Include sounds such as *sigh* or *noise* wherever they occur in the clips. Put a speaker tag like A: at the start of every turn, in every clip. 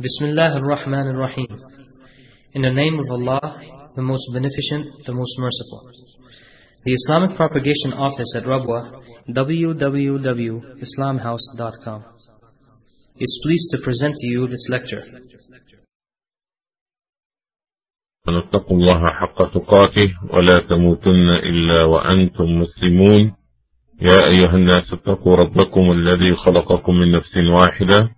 A: Bismillah ar-Rahman ar-Rahim. In the name of Allah, the most beneficent, the most merciful. The Islamic Propagation Office at Rabwa, www.islamhouse.com, is pleased to present to you this lecture.
B: اتقوا الله حق تقاته ولا تموتن إلا وأنتم مسلمون يا أيها الناس اتقوا ربكم الذي خلقكم من نفس واحدة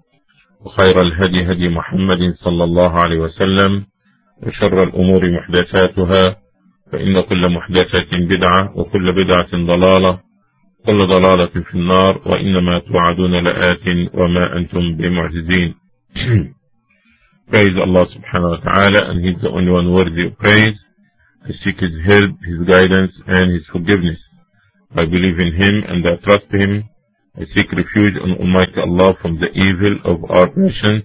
B: وخير الهدي هدي محمد صلى الله عليه وسلم وشر الأمور محدثاتها فإن كل محدثة بدعة وكل بدعة ضلالة كل ضلالة في النار وإنما توعدون لآت وما أنتم بمعجزين Praise Allah subhanahu wa ta'ala and He's the only one worthy of praise. I seek His help, His guidance and His forgiveness. I believe in Him and I trust Him. I seek refuge on Almighty Allah from the evil of our passions.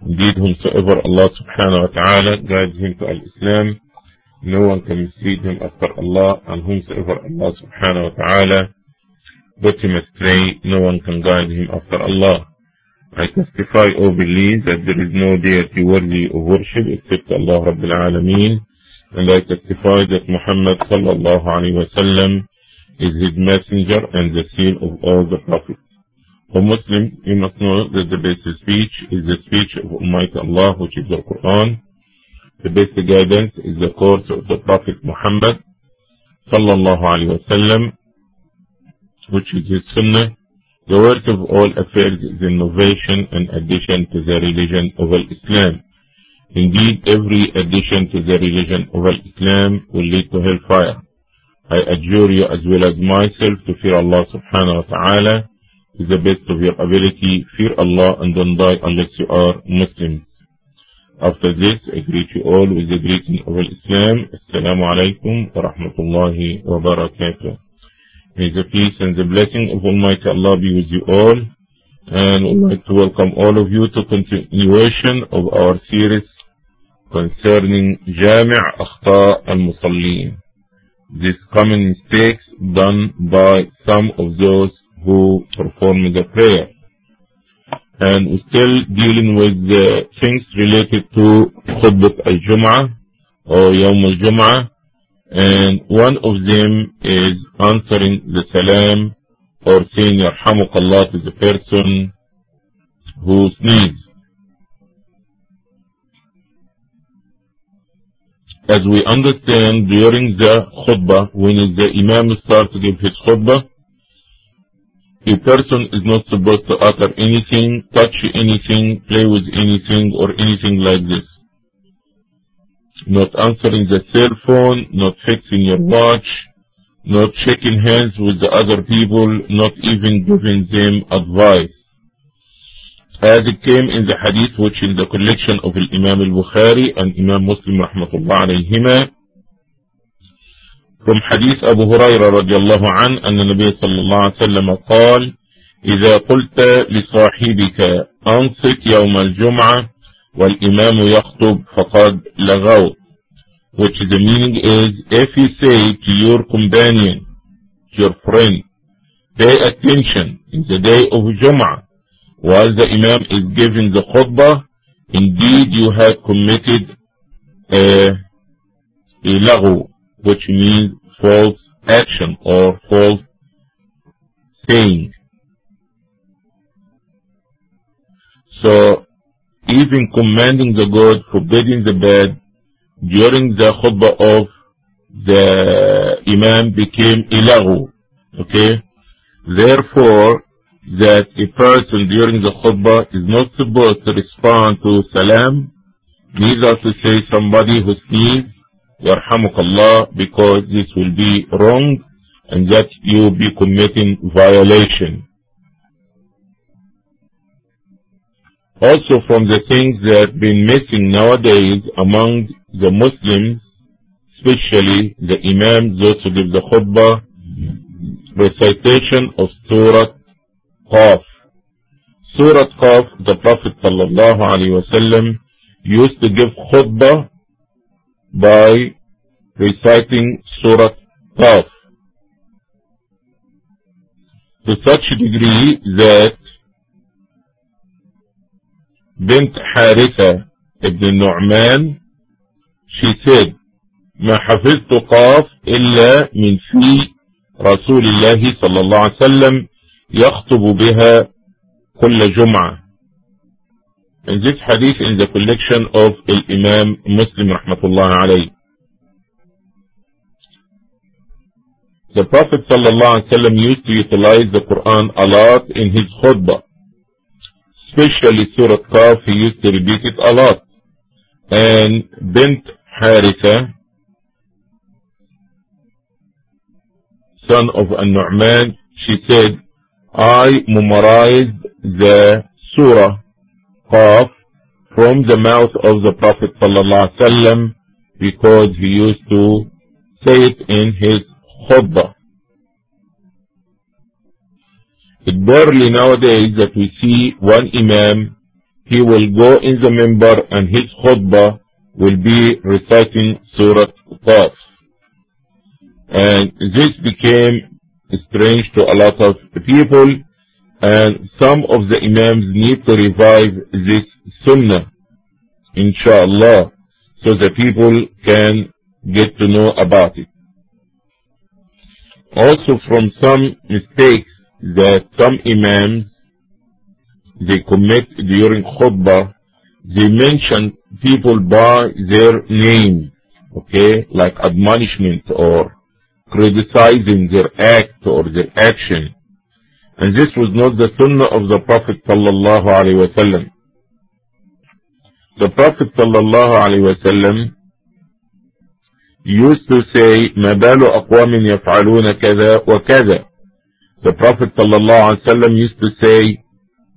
B: Indeed, whomsoever Allah subhanahu wa ta'ala guides him to Al-Islam, no one can mislead him after Allah, and whomsoever Allah subhanahu wa ta'ala put him astray, no one can guide him after Allah. I testify or believe that there is no deity worthy of worship except Allah Rabbil Alameen, and I testify that Muhammad sallallahu alayhi wa sallam is his messenger and the seal of all the prophets. For Muslims, you must know that the best speech is the speech of Almighty Allah, which is the Quran. The best guidance is the course of the Prophet Muhammad sallallahu alayhi wasallam, which is his sunnah. The worst of all affairs is innovation and addition to the religion of Islam. Indeed, every addition to the religion of Islam will lead to hellfire. I adjure you as well as myself to fear Allah subhanahu wa ta'ala to the best of your ability. Fear Allah and don't die unless you are Muslims. After this, I greet you all with the greeting of Islam. Assalamu alaikum wa rahmatullahi wa barakatuh. May the peace and the blessing of Almighty Allah be with you all. And would like to welcome all of you to continuation of our series concerning Jami' Akhta al-Musallin. Common mistakes done by some of those who perform the prayer. And we're still dealing with the things related to Khutbah al-Jum'ah or Yawm al-Jum'ah and one of them is answering the salam or saying Yarhamukallah to the person who sneezes. As we understand during the khutbah, when the Imam starts to give his khutbah, a person is not supposed to utter anything, touch anything, play with anything, or anything like this not answering the cell phone, not fixing your watch, not shaking hands with the other people, not even giving them advice. As it came in the hadith which is the collection of Imam al-Bukhari and Imam Muslim rahmatullah alayhima, from hadith Abu رضي الله عنه أن النبي صلى الله عليه وسلم قال إذا قلت لصاحبك أنصت يوم الجمعة والإمام يخطب فقد لغوت which the meaning is if you say to your companion, your friend, pay attention in the day of Jum'ah while the Imam is giving the khutbah, indeed you have committed a, a laghu, which means false action or false saying. So even commanding the good, forbidding the bad, during the khutbah of the Imam became ilahu. Okay? Therefore, that a person during the khutbah is not supposed to respond to salam, neither to say somebody who sneezes, yarhamukallah, because this will be wrong and that you will be committing violation. Also from the things that have been missing nowadays among the Muslims, especially the Imams, those who give the khutbah, recitation of Surah Qaf. Surah Qaf, the Prophet sallallahu alaihi wasallam used to give khutbah by reciting Surah Qaf. To such degree that بنت حارثة ابن النعمان she said ما حفظت قاف إلا من في رسول الله صلى الله عليه وسلم يخطب بها كل جمعة and this hadith in the collection of Imam Muslim رحمة الله عليه The Prophet صلى الله عليه وسلم used to utilize the Quran a lot in his khutbah especially Surah Qaf, he used to repeat it a lot. And Bint Haritha, son of An-Nu'man, she said, I memorized the Surah Qaf from the mouth of the Prophet ﷺ because he used to say it in his khutbah. It barely nowadays that we see one imam, he will go in the member and his khutbah will be reciting Surah Qaf. And this became strange to a lot of people and some of the imams need to revive this sunnah, inshallah, so the people can get to know about it. Also from some mistakes that some imams they commit during khutbah, they mention people by their name, okay, like admonishment or criticizing their act or their action. And this was not the sunnah of the Prophet sallallahu alaihi wasallam. The Prophet sallallahu alaihi wasallam used to say, ما بال أقوام يفعلون كذا وكذا. The Prophet ﷺ used to say,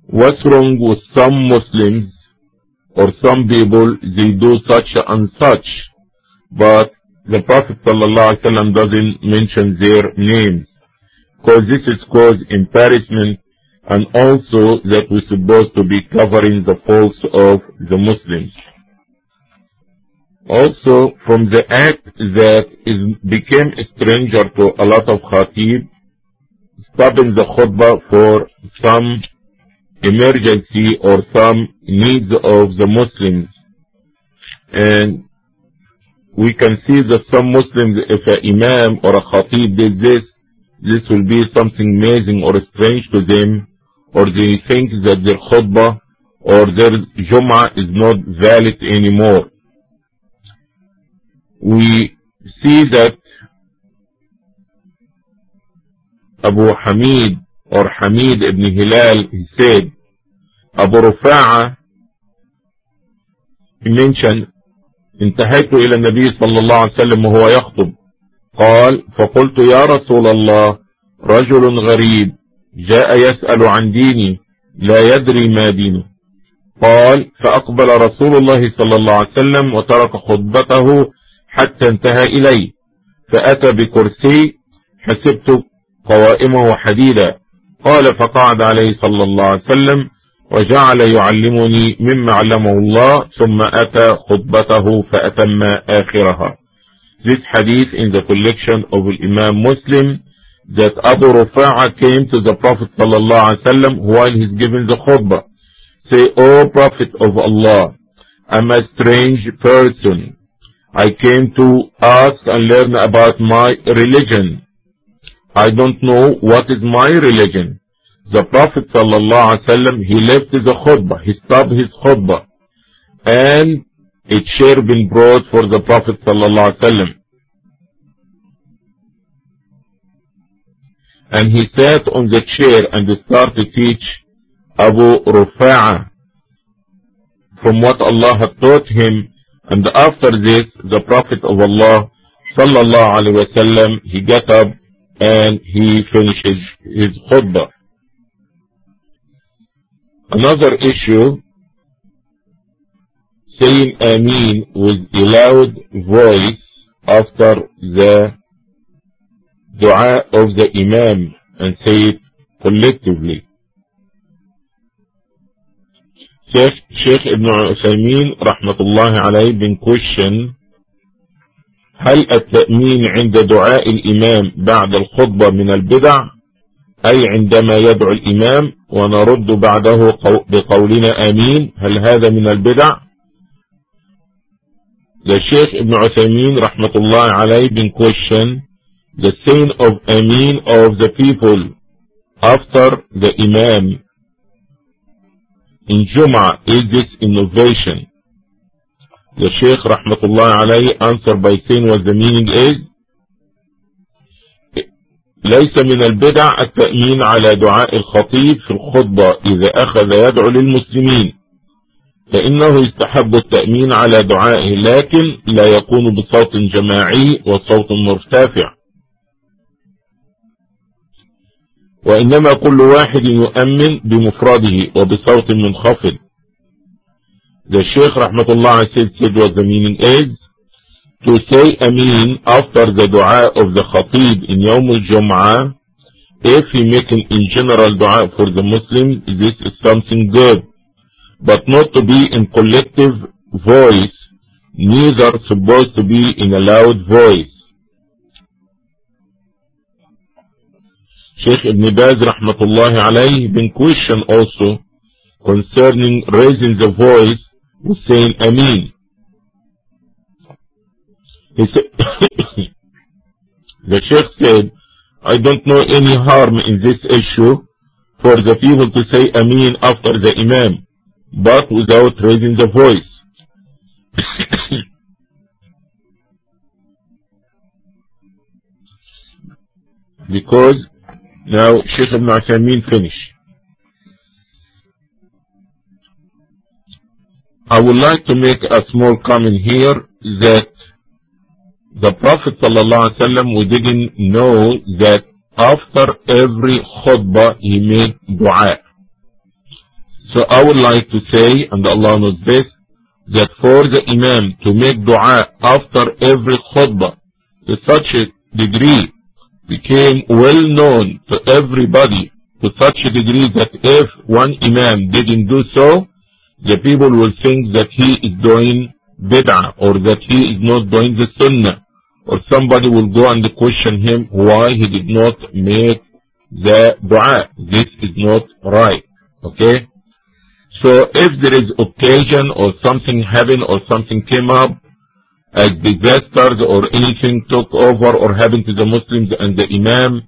B: what's wrong with some Muslims or some people, they do such and such. But the Prophet ﷺ doesn't mention their names. Because this is cause embarrassment and also that we're supposed to be covering the faults of the Muslims. Also, from the act that is, became a stranger to a lot of khatib, stopping the khutbah for some emergency or some needs of the Muslims. And we can see that some Muslims, if an imam or a khatib did this, this will be something amazing or strange to them, or they think that their khutbah or their Jum'ah is not valid anymore. We see that Abu Hamid or Hamid ibn Hilal, he said, Abu Rufa'a, he mentioned, انتهيت إلى النبي صلى الله عليه وسلم وهو يخطب. قال فقلت يا رسول الله رجل غريب جاء يسأل عن ديني لا يدري ما دينه. قال فأقبل رسول الله صلى الله عليه وسلم وترك خطبته حتى انتهى إلي فأتى بكرسي حسبت قوائمه حديدا. قال فقعد عليه صلى الله عليه وسلم وجعل يعلمني مما علمه الله ثم أتى خطبته فأتم آخرها This hadith in the collection of Imam Muslim that Abu Rufa'a came to the Prophet sallallahu alaihi wasallam while he's giving the khutbah. Say, O Prophet of Allah, I'm a strange person. I came to ask and learn about my religion. I don't know what is my religion. The Prophet sallallahu alaihi wasallam, he left the khutbah, he stopped his khutbah, and a chair been brought for the Prophet sallallahu alaihi wasallam. And he sat on the chair and started to teach Abu Rufa'a from what Allah had taught him. And after this, the Prophet of Allah sallallahu alaihi wasallam, he got up and he finishes his khutbah. Another issue saying Ameen with a loud voice after the dua of the Imam and say it collectively. Sheikh, Sheikh Ibn Uthaymeen رحمة الله عليه been question هل التأمين عند دعاء الإمام بعد الخطبة من البدع أي عندما يدعو الإمام ونرد بعده بقولنا آمين هل هذا من البدع The Sheikh Ibn Uthaymeen الله عليه been question the saying of Ameen of the people after the Imam in Jum'ah is this innovation? The Sheikh Rahmatullah alayhi answered by saying what the meaning is ليس من البدع التأمين على دعاء الخطيب في الخطبة إذا أخذ يدعو للمسلمين فإنه يستحب التأمين على دعائه لكن لا يكون بصوت جماعي وصوت مرتفع. وإنما كل واحد يؤمن بمفرده وبصوت منخفض. The Sheikh Rahmatullah said, said what the meaning is to say Ameen after the dua of the Khatib in Yawm al-Jum'ah if he making in general dua for the Muslims this is something good but not to be in collective voice neither supposed to be in a loud voice Sheikh Ibn Baz rahmatullahi alayhi been questioned also concerning raising the voice with saying Ameen. He said, *coughs* the Sheikh said, I don't know any harm in this issue for the people to say Ameen after the Imam, but without raising the voice. *coughs* because now Sheikh Ibn Uthaymeen finished. I would like to make a small comment here that the Prophet ﷺ, we didn't know that after every khutbah he made dua. So I would like to say, and Allah knows this, that for the Imam to make dua after every khutbah to such a degree became well known to everybody to such a degree that if one Imam didn't do so, the people will think that he is doing bid'ah or that he is not doing the sunnah or somebody will go and question him why he did not make the dua. This is not right. Okay? So if there is occasion or something happened or something came up as disasters or anything took over or happened to the Muslims and the Imam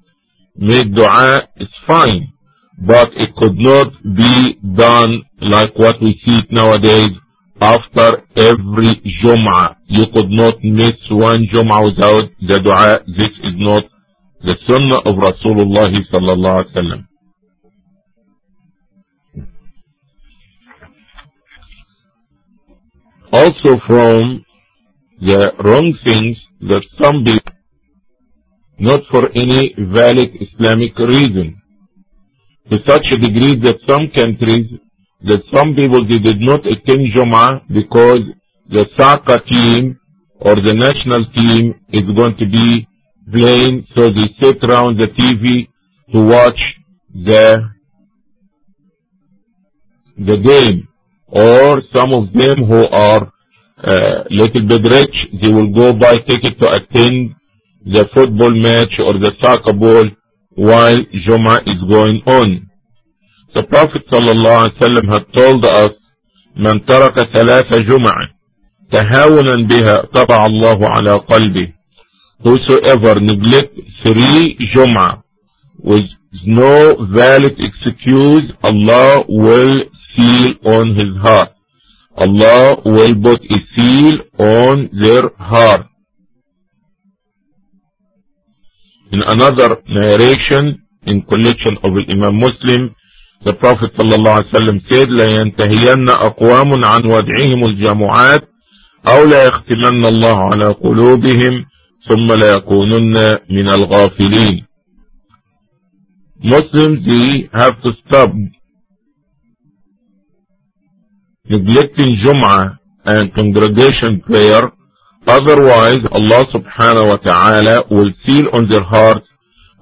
B: made dua, it's fine. But it could not be done like what we see it nowadays after every Jum'ah. You could not miss one Jum'ah without the dua. This is not the sunnah of Rasulullah sallallahu alaihi wasallam. Also from the wrong things that some people, not for any valid Islamic reason, to such a degree that some countries, that some people they did not attend Jum'ah because the soccer team or the national team is going to be playing, so they sit around the TV to watch the the game. Or some of them who are uh, little bit rich, they will go buy ticket to attend the football match or the soccer ball while Jum'ah is going on. The Prophet ﷺ had told us, من ترك ثلاث جمع تهاونا بها طبع الله على قلبه. Whosoever neglect three Jum'ah with no valid excuse, Allah will seal on his heart. Allah will put a seal on their heart. In another narration in collection of Imam Muslim, the Prophet ﷺ said, لَيَنْتَهِيَنَّ أَقْوَامٌ عَنْ وَدْعِهِمُ الْجَمُعَاتِ أَوْ لَيَخْتِمَنَّ اللَّهُ عَلَى قُلُوبِهِمْ ثُمَّ لَيَكُونُنَّ مِنَ الْغَافِلِينَ Muslims, they have to stop neglecting Jum'ah and congregation prayer. Otherwise, Allah subhanahu wa ta'ala will seal on their hearts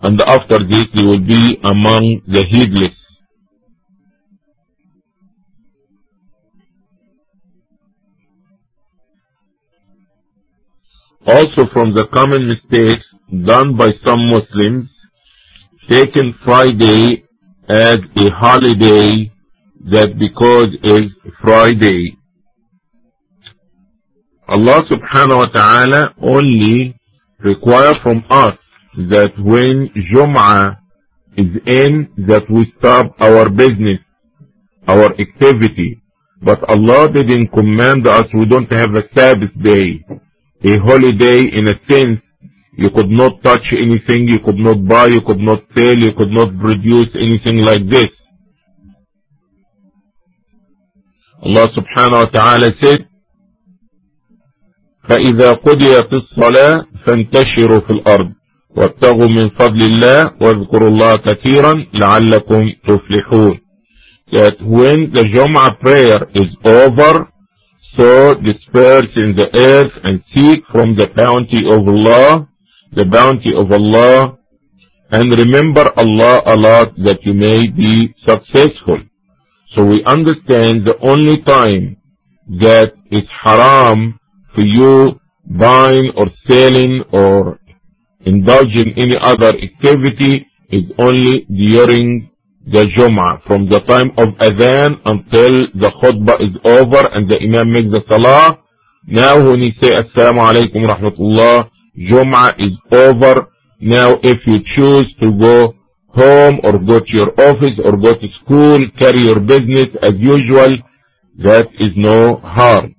B: and after this they will be among the heedless. Also from the common mistakes done by some Muslims, taking Friday as a holiday that because it's Friday. Allah subhanahu wa ta'ala only require from us that when Jum'ah is in that we stop our business, our activity. But Allah didn't command us, we don't have a Sabbath day, a holiday in a sense. You could not touch anything, you could not buy, you could not sell, you could not produce anything like this. Allah subhanahu wa ta'ala said, فإذا قضيت الصلاة فانتشروا في الأرض وابتغوا من فضل الله واذكروا الله كثيرا لعلكم تفلحون that when the Jum'ah prayer is over so disperse in the earth and seek from the bounty of Allah the bounty of Allah and remember Allah a lot that you may be successful. So we understand the only time that it's haram for you buying or selling or indulging in any other activity is only during the Jum'ah, from the time of Adhan until the khutbah is over and the Imam makes the Salah. Now when you say Assalamu alaikum rahmatullah, Jum'ah is over. Now if you choose to go home or go to your office or go to school, carry your business as usual, that is no harm.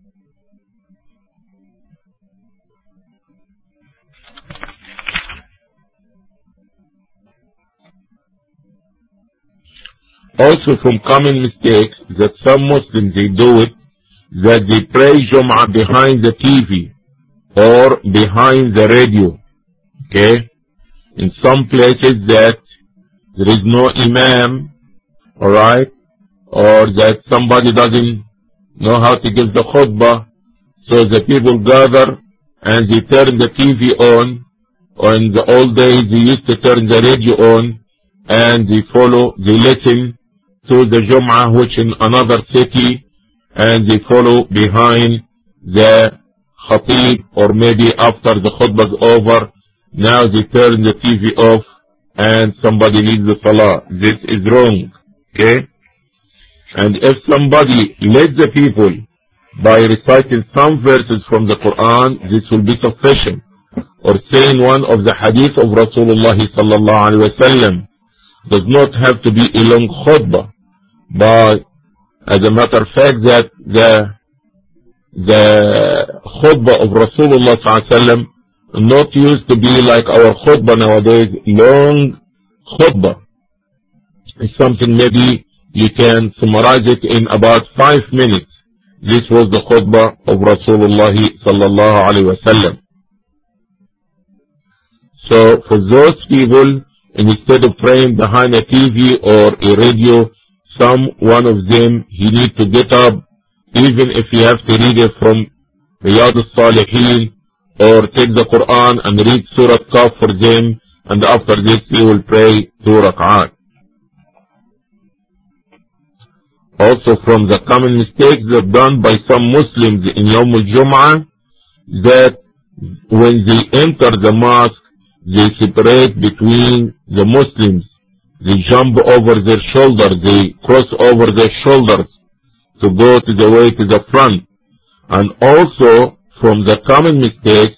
B: Also from common mistakes that some Muslims they do it, that they pray Jum'ah behind the TV or behind the radio. Okay? In some places that there is no Imam, alright, or that somebody doesn't know how to give the khutbah, so the people gather and they turn the TV on, or in the old days they used to turn the radio on, and they follow, they listen to the Jum'ah which in another city and they follow behind the khatib or maybe after the khutbah is over now they turn the TV off and somebody leads the salah. This is wrong okay? And if somebody leads the people by reciting some verses from the Quran this will be sufficient. Or saying one of the hadith of Rasulullah sallallahu alaihi wasallam does not have to be a long khutbah but as a matter of fact that the the khutbah of Rasulullah sallallahu not used to be like our khutbah nowadays, long khutbah. It's something maybe you can summarize it in about five minutes. This was the khutbah of Rasulullah sallallahu alaihi wasallam. So for those people, instead of praying behind a TV or a radio, some one of them he need to get up even if he have to read it from Riyadh al-Salihin or take the Quran and read Surah Qaf for them and after this he will pray two rak'at. Also from the common mistakes that done by some Muslims in Yom al-Jum'ah that when they enter the mosque they separate between the Muslims they jump over their shoulder. they cross over their shoulders to go to the way to the front. And also from the common mistake,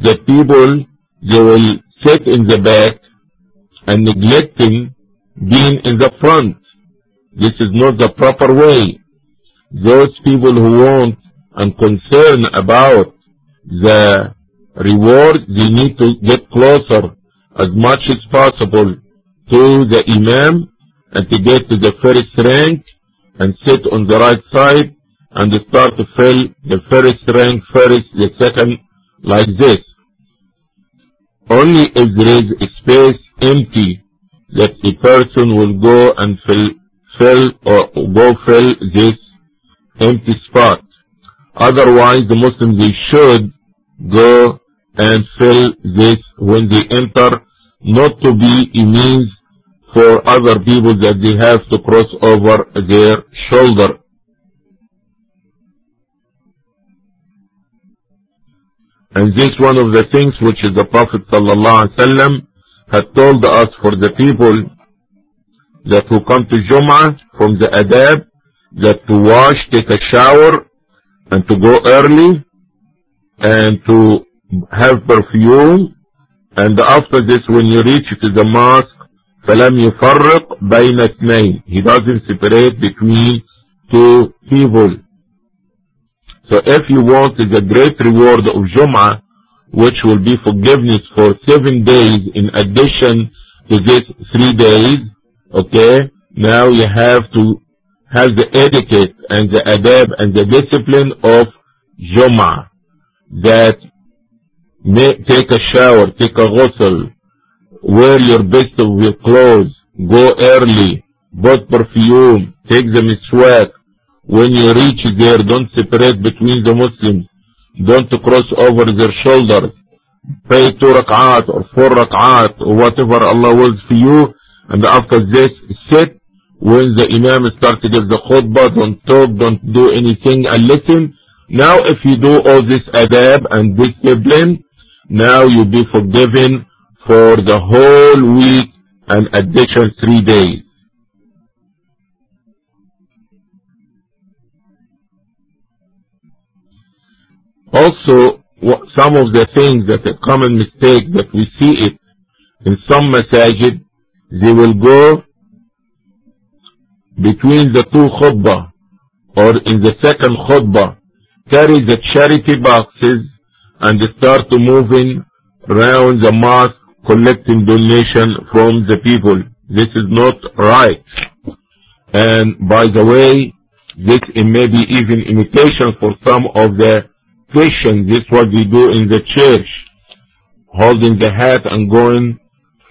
B: the people, they will sit in the back and neglecting being in the front. This is not the proper way. Those people who want and concern about the reward, they need to get closer as much as possible to the Imam and to get to the first rank and sit on the right side and start to fill the first rank first, the second, like this. Only if there is a space empty that a person will go and fill, fill or go fill this empty spot. Otherwise, the Muslims, they should go and fill this when they enter, not to be a means for other people that they have to cross over their shoulder. And this one of the things which the Prophet ﷺ had told us for the people that who come to Jum'ah from the adab, that to wash, take a shower, and to go early, and to have perfume, and after this when you reach to the mosque, فَلَمْ يُفَرِّقْ بَيْنَ اثْنَيْنِ He doesn't separate between two people. So if you want the great reward of Jum'ah, which will be forgiveness for seven days in addition to this three days, okay, now you have to have the etiquette and the adab and the discipline of Jum'ah. That may, take a shower, take a ghusl, wear your best of your clothes, go early, put perfume, take the miswak. When you reach there, don't separate between the Muslims. Don't cross over their shoulders. Pray two rak'at or four rak'at or whatever Allah wills for you. And after this, sit. When the Imam starts to give the khutbah, don't talk, don't do anything and listen. Now if you do all this adab and discipline, now you'll be forgiven for the whole week and additional three days. Also, some of the things that a common mistake that we see it in some masajid, they will go between the two khutbah or in the second khutbah, carry the charity boxes and start moving around the mosque collecting donation from the people. This is not right. And by the way, this may be even imitation for some of the Christians. This is what they do in the church, holding the hat and going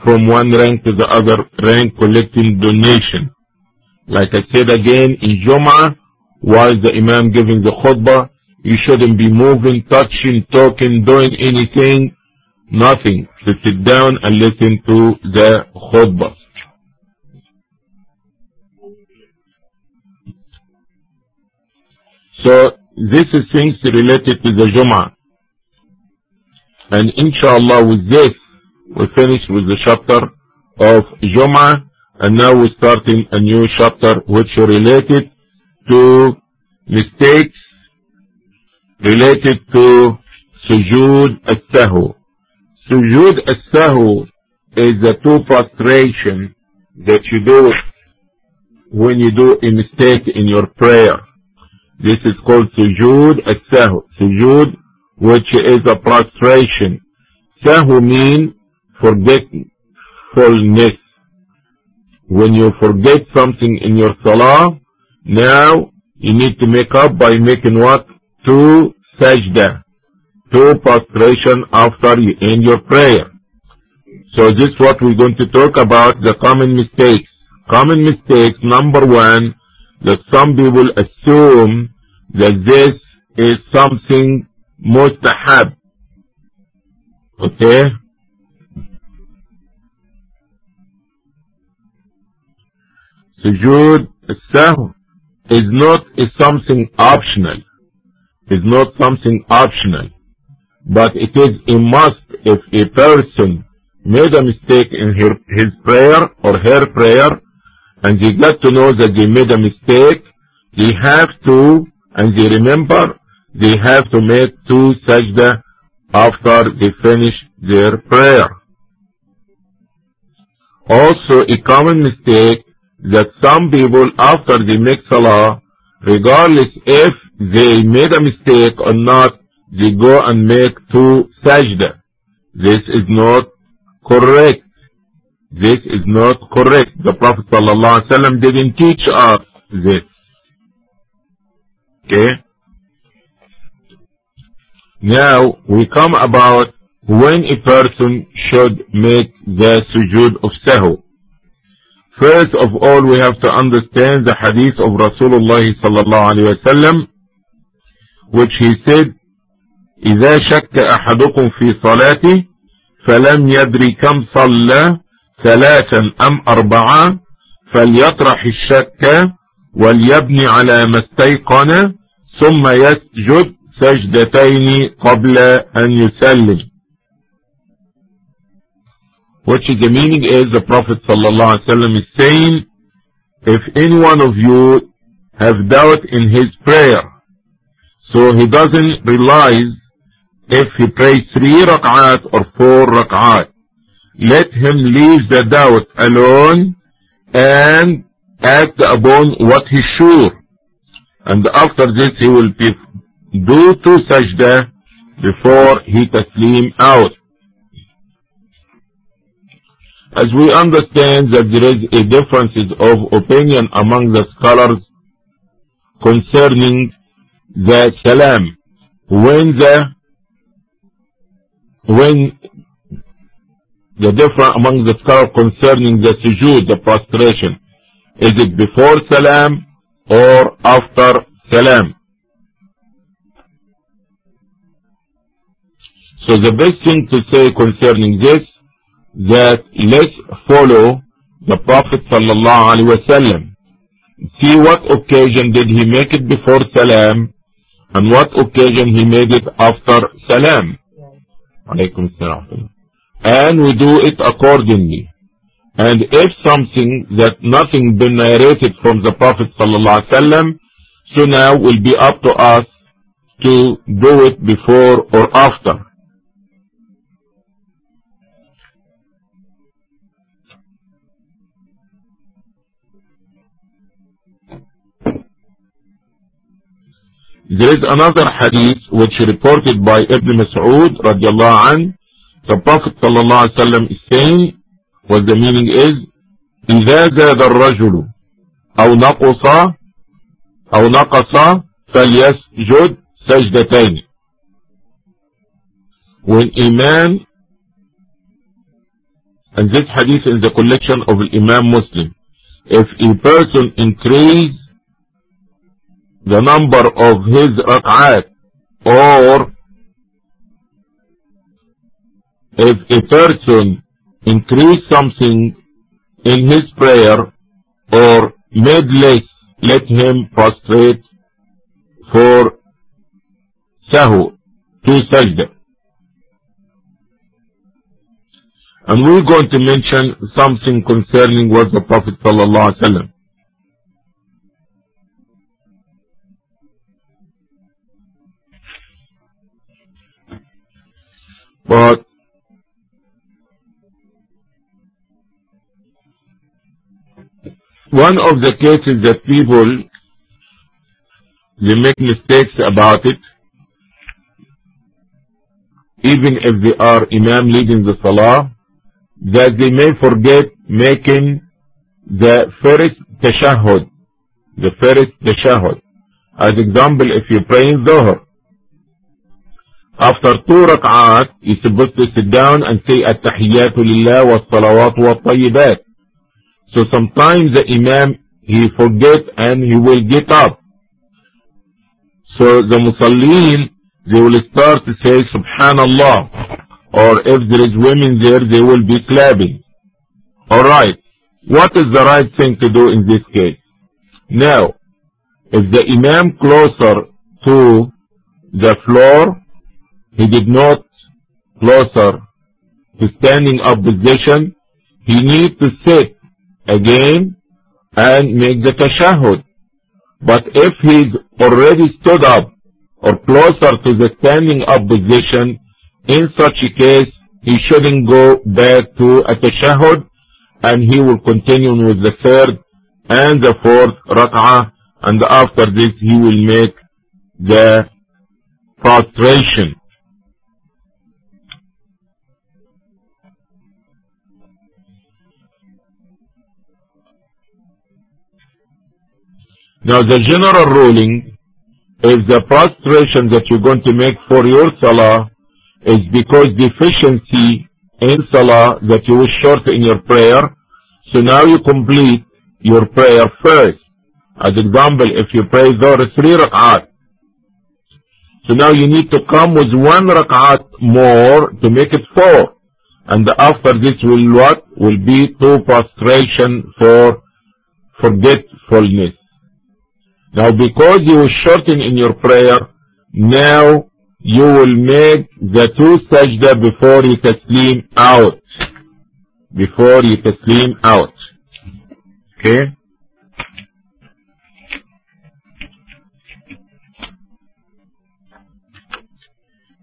B: from one rank to the other rank collecting donation. Like I said again, in Jum'ah, while the Imam giving the khutbah, you shouldn't be moving, touching, talking, doing anything, nothing. To sit down and listen to the khutbah. So, this is things related to the Jum'ah. And inshallah with this, we finish with the chapter of Jum'ah, and now we're starting a new chapter which related to mistakes related to sujood al-sahu. Sujood al-sahu is the two prostration that you do when you do a mistake in your prayer. This is called sujood al-sahu. Sujood, which is a prostration. Sahu mean forgetfulness. When you forget something in your salah, now you need to make up by making what? Two sajda. Two prostration after you end your prayer. So this is what we're going to talk about, the common mistakes. Common mistakes, number one, that some people assume that this is something mustahab. Okay? Sujood sahw is not is something optional. Is not something optional. But it is a must if a person made a mistake in her, his prayer or her prayer and they got to know that they made a mistake, they have to, and they remember, they have to make two sajda after they finish their prayer. Also, a common mistake that some people after they make salah, regardless if they made a mistake or not, they go and make two sajda. This is not correct. This is not correct. The Prophet ﷺ didn't teach us this. Okay? Now, we come about when a person should make the sujood of sahu. First of all, we have to understand the hadith of Rasulullah sallallahu alaihi wasallam, which he said إذا شك أحدكم في صلاته فلم يدري كم صلى ثلاثا أم أربعة فليطرح الشك وليبني على ما استيقن ثم يسجد سجدتين قبل أن يسلم which is the meaning is the Prophet wasallam is saying if any one of you have doubt in his prayer so he doesn't realize if he prays three rak'at or four rak'at let him leave the doubt alone and act upon what he's sure. And after this he will be, do two sajda before he taslim out. As we understand that there is a differences of opinion among the scholars concerning the salam. When the when the difference among the scholars concerning the sujood, the prostration, is it before salam or after salam? So the best thing to say concerning this, that let's follow the Prophet sallallahu alaihi wasallam. See what occasion did he make it before salam, and what occasion he made it after salam. Alaykum salam. And we do it accordingly. And if something that nothing been narrated from the Prophet sallallahu alaihi wasallam, so now will be up to us to do it before or after. There is another hadith which reported by Ibn Mas'ud radiallahu an. The Prophet sallallahu alaihi wasallam is saying, what the meaning is, إذا زاد الرجل أو نقص أو نقص فليسجد سجدتين. When a man, and this hadith is the collection of Imam Muslim, if a person increase the number of his rak'at or if a person increased something in his prayer or made less, let him prostrate for sahu, to sajda. And we're going to mention something concerning what the Prophet sallallahu But one of the cases that people they make mistakes about it, even if they are imam leading the salah, that they may forget making the first tashahhud, the first tashahhud. As example, if you pray in Dhuhr, after two rak'at, you're supposed to sit down and say At-Tahiyyatu Lillah wa salawatu wa tayyibat. So sometimes the Imam, he forget and he will get up. So the Musallin, they will start to say Subhanallah. Or if there is women there, they will be clapping. Alright. What is the right thing to do in this case? Now, if the Imam closer to the floor, he did not closer to standing up position, he need to sit again and make the tashahhud. But if he's already stood up or closer to the standing up position, in such a case, he shouldn't go back to a tashahhud and he will continue with the third and the fourth rak'ah and after this he will make the prostration. Now the general ruling, is the prostration that you're going to make for your salah is because deficiency in salah that you wish short in your prayer, so now you complete your prayer first. As example, if you pray Dhuhr three rak'at, So now you need to come with one rak'at more to make it four. And after this will what? Will be two prostration for forgetfulness. Now because you will shorten in your prayer, now you will make the two sajda before you taslim out. Before you taslim out. Okay?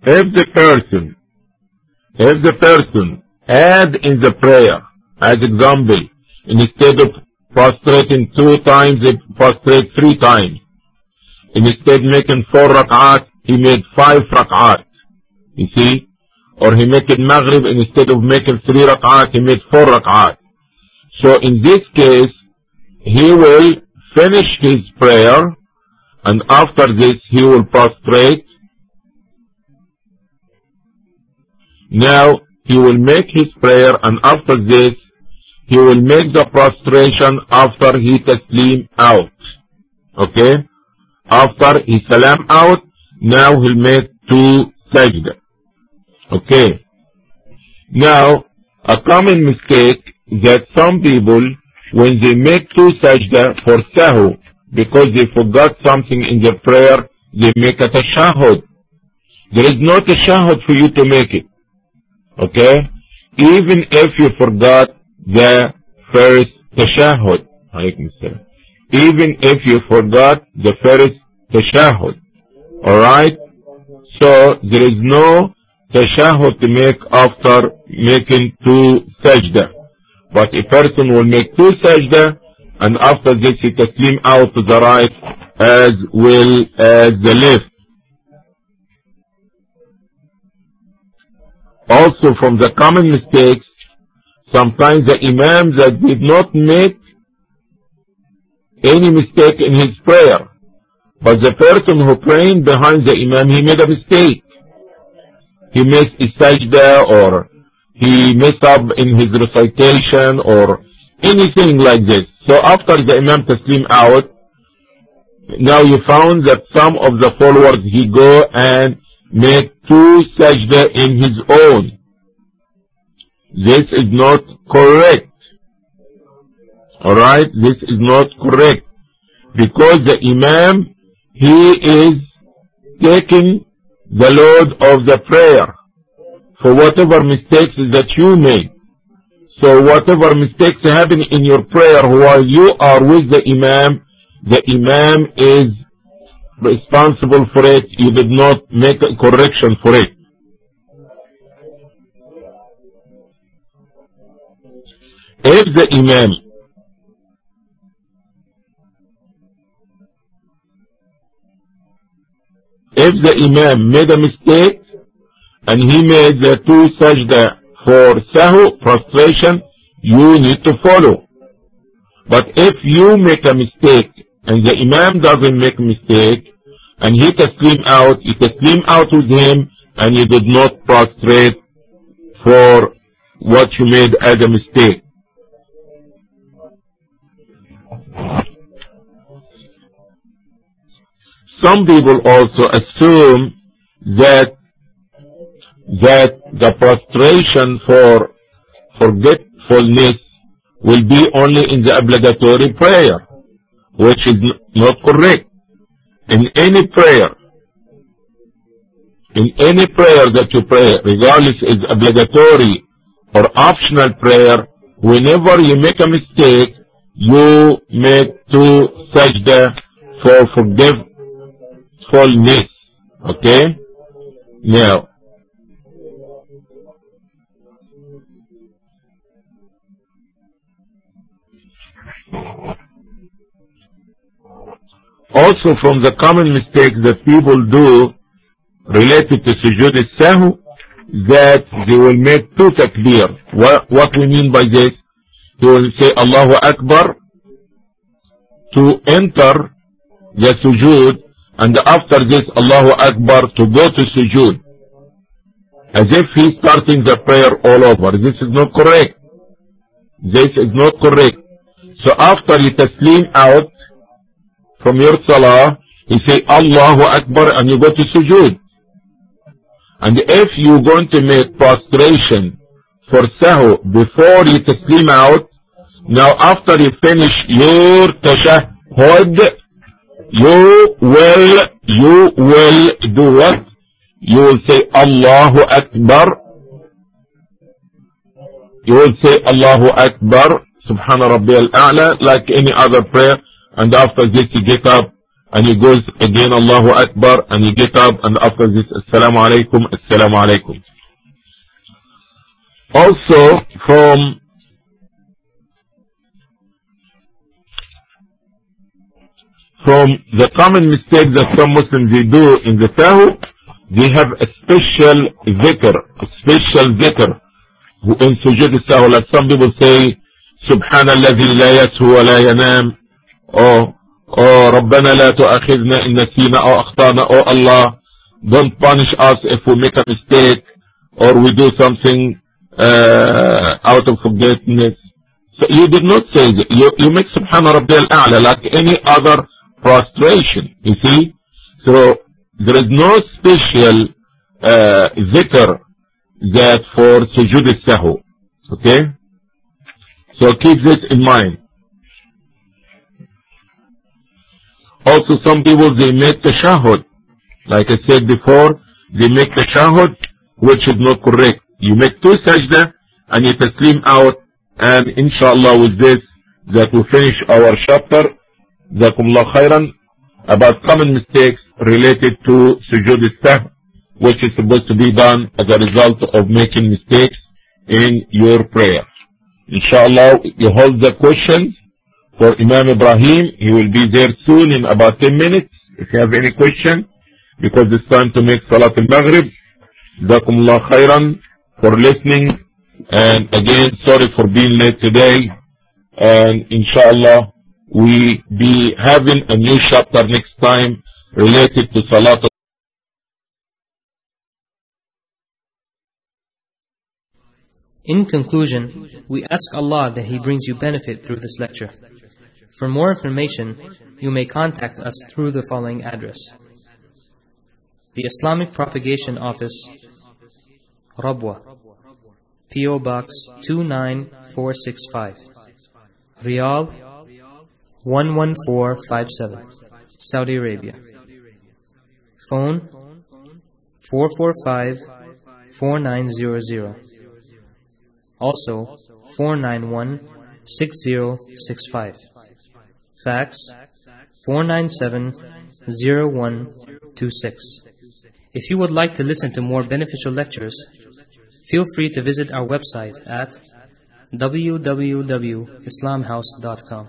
B: If the person, if the person add in the prayer, as example, instead of prostrating two times, he prostrate three times. Instead making four rak'at, he made five rak'at. You see? Or he make it maghrib, instead of making three rak'at, he made four rak'at. So in this case, he will finish his prayer, and after this he will prostrate. Now he will make his prayer, and after this he will make the prostration after he taslim out. Okay? After he salam out, now he'll make two sajda. Okay? Now, a common mistake that some people, when they make two sajda for sahu, because they forgot something in their prayer, they make a tashahud. There is no tashahud for you to make it. Okay? Even if you forgot the first tashahud. Even if you forgot the first tashahud. Alright? So there is no tashahud to make after making two sajda. But a person will make two sajda and after this he taslim out to the right as well as the left. Also from the common mistakes, sometimes the imam that did not make any mistake in his prayer, but the person who praying behind the imam, he made a mistake. He missed a sajda or he messed up in his recitation or anything like this. So after the imam taslim out, now you found that some of the followers, he go and make two sajda in his own. This is not correct. Alright, this is not correct. Because the Imam, he is taking the load of the prayer for whatever mistakes that you made. So whatever mistakes happen in your prayer while you are with the Imam, the Imam is responsible for it. You did not make a correction for it. If the Imam if the Imam made a mistake and he made the two sajda for sahu, prostration, you need to follow. But if you make a mistake and the Imam doesn't make mistake and he taslim out, you taslim out with him and you did not prostrate for what you made as a mistake. Some people also assume that that the prostration for forgetfulness will be only in the obligatory prayer, which is not correct. In any prayer, in any prayer that you pray, regardless is obligatory or optional prayer, whenever you make a mistake, you make two sajda for forgetfulness. Okay? Now, also from the common mistakes that people do related to sujood sahu that they will make two takbir. What, what we mean by this? They will say Allahu Akbar to enter the sujood and after this Allahu Akbar to go to sujood. As if he's starting the prayer all over. This is not correct. This is not correct. So after you taslim out from your salah, You say Allahu Akbar and you go to sujood. And if you're going to make prostration for sahu before you taslim out, now after you finish your tashahhud, you will, you will do what? You will say Allahu Akbar. You will say Allahu Akbar, Subhana Rabbi al-A'la, like any other prayer. And after this you get up and he goes again Allahu Akbar and you get up and after this Assalamu alaikum, Assalamu alaikum. Also from from the common mistake that some Muslims they do in the sahu, they have a special dhikr, a special dhikr in sujood sahu. Like some people say, سبحان الذي لا يسهو ولا ينام or Oh ربنا لا تؤاخذنا إن نسينا أو أخطأنا Oh Allah don't punish us if we make a mistake or we do something uh, out of forgetfulness. So you did not say that. You, you make Subhana Rabbi al-A'la like any other prostration. You see? So there is no special uh, zikr that for sujood al-sahu. Okay? So keep this in mind. Also some people they make tashahud. Like I said before, they make tashahud which is not correct. You make two sajda and you taslim out and inshallah with this that we finish our chapter. Jazakumullah khairan about common mistakes related to sujood sahw which is supposed to be done as a result of making mistakes in your prayer. Inshallah, you hold the questions for Imam Ibrahim. He will be there soon in about 10 minutes. If you have any question, because it's time to make Salat al-Maghrib. Jazakumullah khairan for listening. And again, sorry for being late today. And inshallah, we be having a new chapter next time related to Salat
A: In conclusion, we ask Allah that He brings you benefit through this lecture. For more information, you may contact us through the following address. The Islamic Propagation Office, Rabwa, P.O. Box 29465, Riyadh 11457, Saudi Arabia. Phone 445 4900. Also 491 6065. Fax 497 0126. If you would like to listen to more beneficial lectures, feel free to visit our website at www.islamhouse.com.